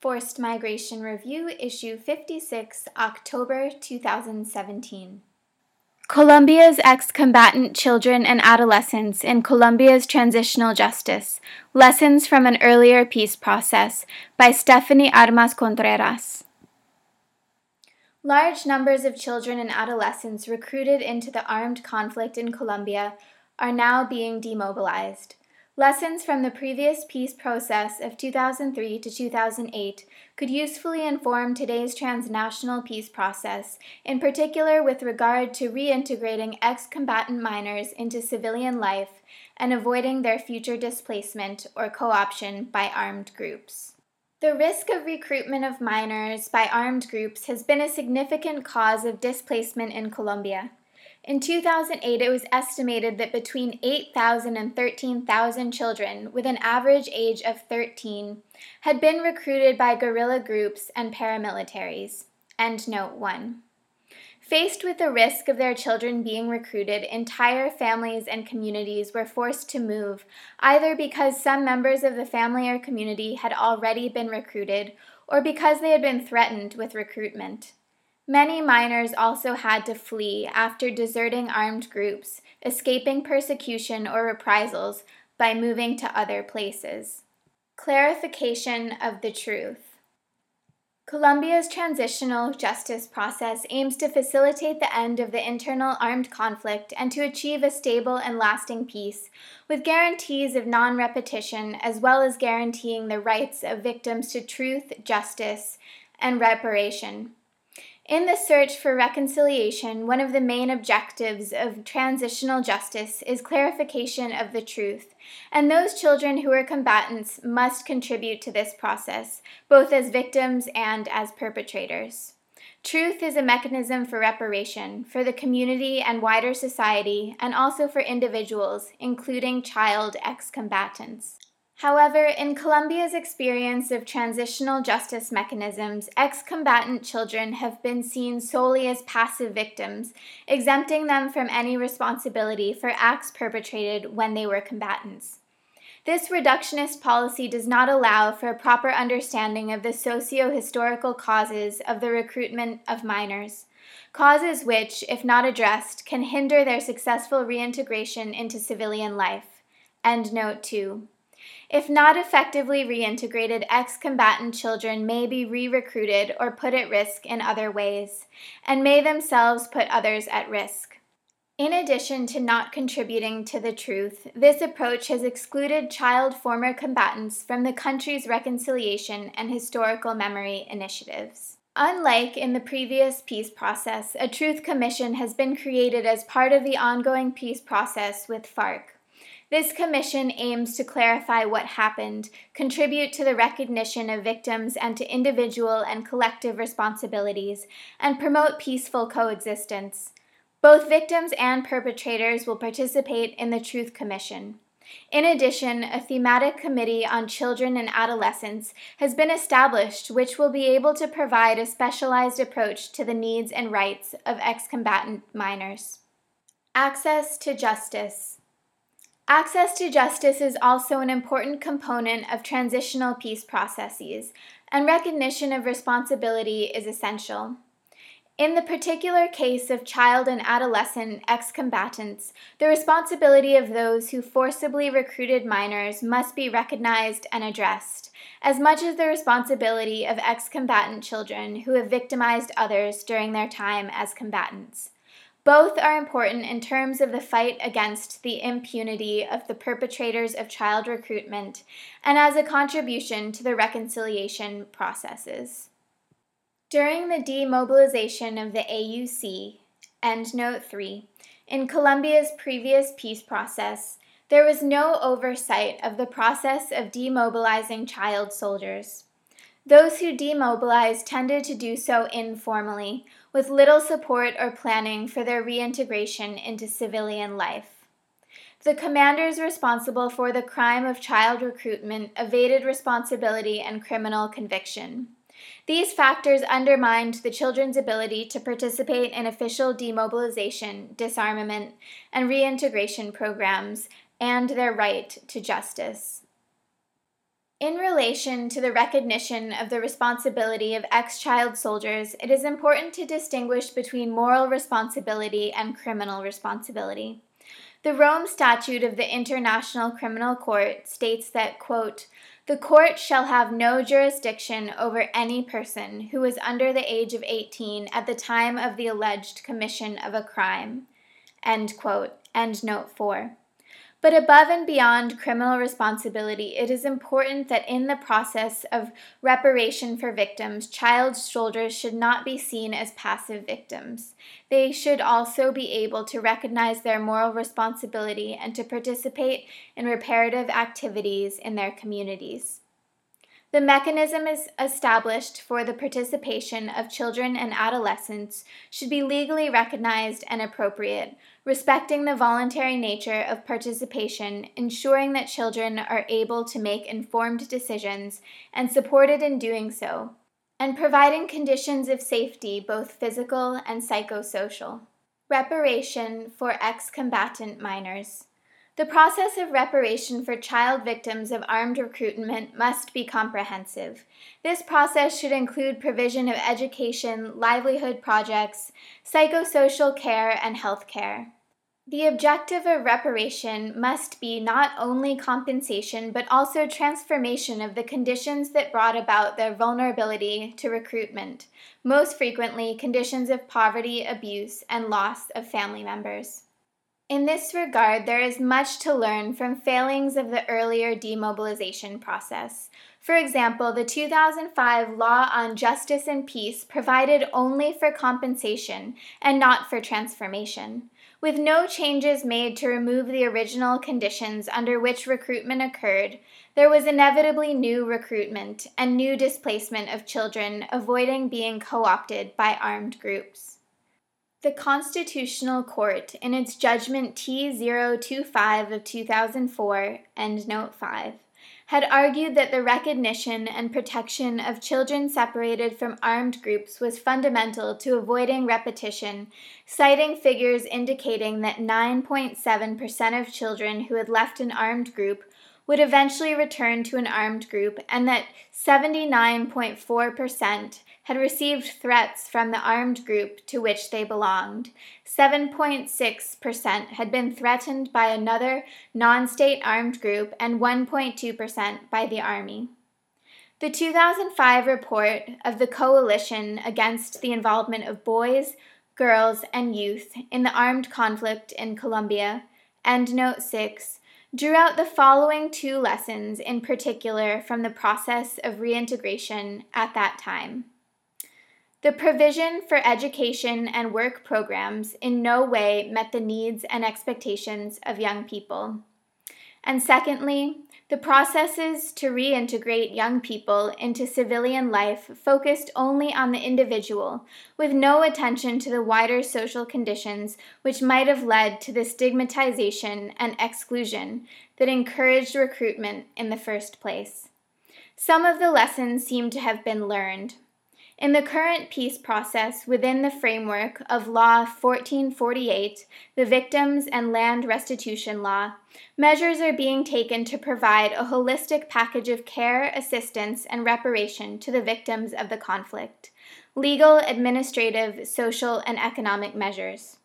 Forced Migration Review, Issue 56, October 2017. Colombia's ex combatant children and adolescents in Colombia's Transitional Justice Lessons from an Earlier Peace Process by Stephanie Armas Contreras. Large numbers of children and adolescents recruited into the armed conflict in Colombia are now being demobilized. Lessons from the previous peace process of 2003 to 2008 could usefully inform today's transitional peace process, in particular with regard to reintegrating ex combatant minors into civilian life and avoiding their future displacement or co option by armed groups. The risk of recruitment of minors by armed groups has been a significant cause of displacement in Colombia. In 2008, it was estimated that between 8,000 and 13,000 children with an average age of 13 had been recruited by guerrilla groups and paramilitaries. End note 1. Faced with the risk of their children being recruited, entire families and communities were forced to move, either because some members of the family or community had already been recruited or because they had been threatened with recruitment. Many minors also had to flee after deserting armed groups, escaping persecution or reprisals by moving to other places. Clarification of the truth. Colombia's transitional justice process aims to facilitate the end of the internal armed conflict and to achieve a stable and lasting peace, with guarantees of non repetition as well as guaranteeing the rights of victims to truth, justice, and reparation. In the search for reconciliation, one of the main objectives of transitional justice is clarification of the truth, and those children who are combatants must contribute to this process, both as victims and as perpetrators. Truth is a mechanism for reparation, for the community and wider society, and also for individuals, including child ex combatants. However, in Colombia's experience of transitional justice mechanisms, ex combatant children have been seen solely as passive victims, exempting them from any responsibility for acts perpetrated when they were combatants. This reductionist policy does not allow for a proper understanding of the socio historical causes of the recruitment of minors, causes which, if not addressed, can hinder their successful reintegration into civilian life. End note 2. If not effectively reintegrated, ex combatant children may be re recruited or put at risk in other ways, and may themselves put others at risk. In addition to not contributing to the truth, this approach has excluded child former combatants from the country's reconciliation and historical memory initiatives. Unlike in the previous peace process, a truth commission has been created as part of the ongoing peace process with FARC. This commission aims to clarify what happened, contribute to the recognition of victims and to individual and collective responsibilities, and promote peaceful coexistence. Both victims and perpetrators will participate in the Truth Commission. In addition, a thematic committee on children and adolescents has been established, which will be able to provide a specialized approach to the needs and rights of ex combatant minors. Access to justice. Access to justice is also an important component of transitional peace processes, and recognition of responsibility is essential. In the particular case of child and adolescent ex combatants, the responsibility of those who forcibly recruited minors must be recognized and addressed, as much as the responsibility of ex combatant children who have victimized others during their time as combatants. Both are important in terms of the fight against the impunity of the perpetrators of child recruitment and as a contribution to the reconciliation processes. During the demobilization of the AUC, End Note 3, in Colombia's previous peace process, there was no oversight of the process of demobilizing child soldiers. Those who demobilized tended to do so informally, with little support or planning for their reintegration into civilian life. The commanders responsible for the crime of child recruitment evaded responsibility and criminal conviction. These factors undermined the children's ability to participate in official demobilization, disarmament, and reintegration programs and their right to justice. In relation to the recognition of the responsibility of ex child soldiers, it is important to distinguish between moral responsibility and criminal responsibility. The Rome Statute of the International Criminal Court states that, quote, the court shall have no jurisdiction over any person who is under the age of 18 at the time of the alleged commission of a crime. End quote. End note 4. But above and beyond criminal responsibility, it is important that in the process of reparation for victims, child soldiers should not be seen as passive victims. They should also be able to recognize their moral responsibility and to participate in reparative activities in their communities. The mechanism is established for the participation of children and adolescents should be legally recognized and appropriate, respecting the voluntary nature of participation, ensuring that children are able to make informed decisions and supported in doing so, and providing conditions of safety, both physical and psychosocial. Reparation for ex combatant minors. The process of reparation for child victims of armed recruitment must be comprehensive. This process should include provision of education, livelihood projects, psychosocial care, and health care. The objective of reparation must be not only compensation, but also transformation of the conditions that brought about their vulnerability to recruitment, most frequently, conditions of poverty, abuse, and loss of family members. In this regard, there is much to learn from failings of the earlier demobilization process. For example, the 2005 Law on Justice and Peace provided only for compensation and not for transformation. With no changes made to remove the original conditions under which recruitment occurred, there was inevitably new recruitment and new displacement of children avoiding being co opted by armed groups. The Constitutional Court, in its judgment T 025 of 2004, Note 5, had argued that the recognition and protection of children separated from armed groups was fundamental to avoiding repetition, citing figures indicating that 9.7% of children who had left an armed group would eventually return to an armed group and that 79.4% had received threats from the armed group to which they belonged. 7.6% had been threatened by another non state armed group, and 1.2% by the Army. The 2005 report of the Coalition Against the Involvement of Boys, Girls, and Youth in the Armed Conflict in Colombia, end Note 6, drew out the following two lessons in particular from the process of reintegration at that time. The provision for education and work programs in no way met the needs and expectations of young people. And secondly, the processes to reintegrate young people into civilian life focused only on the individual, with no attention to the wider social conditions which might have led to the stigmatization and exclusion that encouraged recruitment in the first place. Some of the lessons seem to have been learned, in the current peace process within the framework of Law 1448, the Victims and Land Restitution Law, measures are being taken to provide a holistic package of care, assistance, and reparation to the victims of the conflict legal, administrative, social, and economic measures.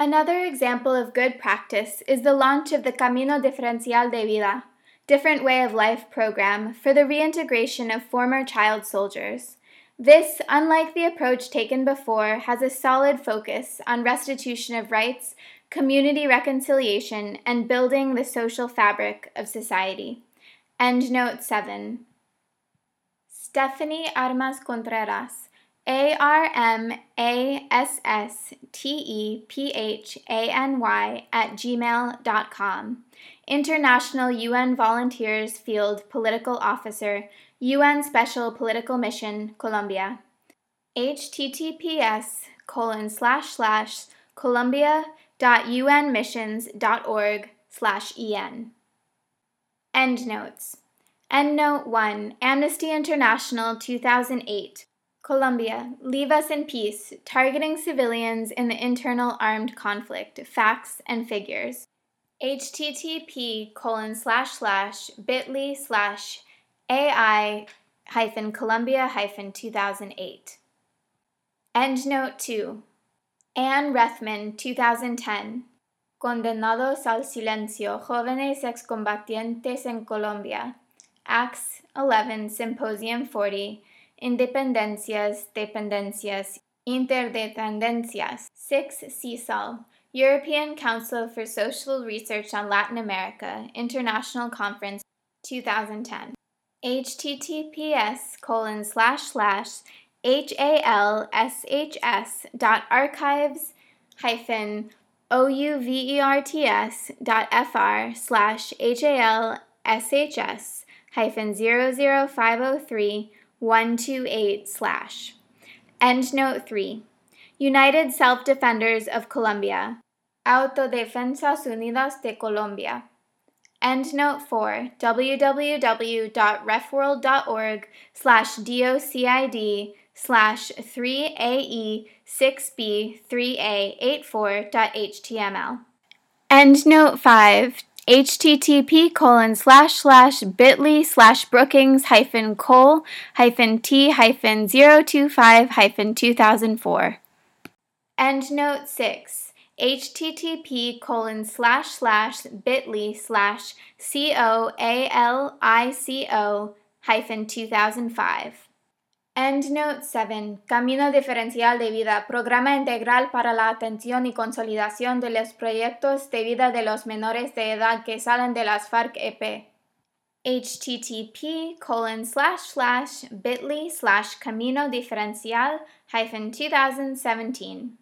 Another example of good practice is the launch of the Camino Diferencial de Vida, Different Way of Life program for the reintegration of former child soldiers. This, unlike the approach taken before, has a solid focus on restitution of rights, community reconciliation, and building the social fabric of society. Endnote 7. Stephanie Armas Contreras, A R M A S S T E P H A N Y at gmail.com. International UN Volunteers Field Political Officer, UN Special Political Mission, Colombia. https colon slash slash colombia.unmissions.org slash en. Endnotes. Endnote 1 Amnesty International 2008 Colombia, Leave Us in Peace, Targeting Civilians in the Internal Armed Conflict, Facts and Figures. http colon slash slash bit.ly slash AI Colombia 2008. Endnote 2. Anne Rethman, 2010. Condenados al silencio, jóvenes excombatientes en Colombia. Acts 11, Symposium 40. Independencias, dependencias, interdependencias. 6 CEISAL. European Council for Social Research on Latin America, International Conference, 2010. Https colon slash slash halshs dot archives hyphen ouverts dot fr slash halshs hyphen 00503 128 slash. Endnote 3. United Self Defenders of Colombia. Autodefensas Unidas de Colombia. Endnote 4. www.refworld.org slash docid slash 3ae6b3a84.html. Endnote 5 http colon slash slash bit.ly slash brookings hyphen col hyphen t hyphen 025 hyphen 2004. Endnote 6 http colon slash slash bit.ly slash c-o-a-l-i-c-o hyphen 2005. Endnote 7. Camino Diferencial de Vida. Programa integral para la atención y consolidación de los proyectos de vida de los menores de edad que salen de las FARC-EP. http colon slash slash bit.ly slash camino diferencial hyphen 2017.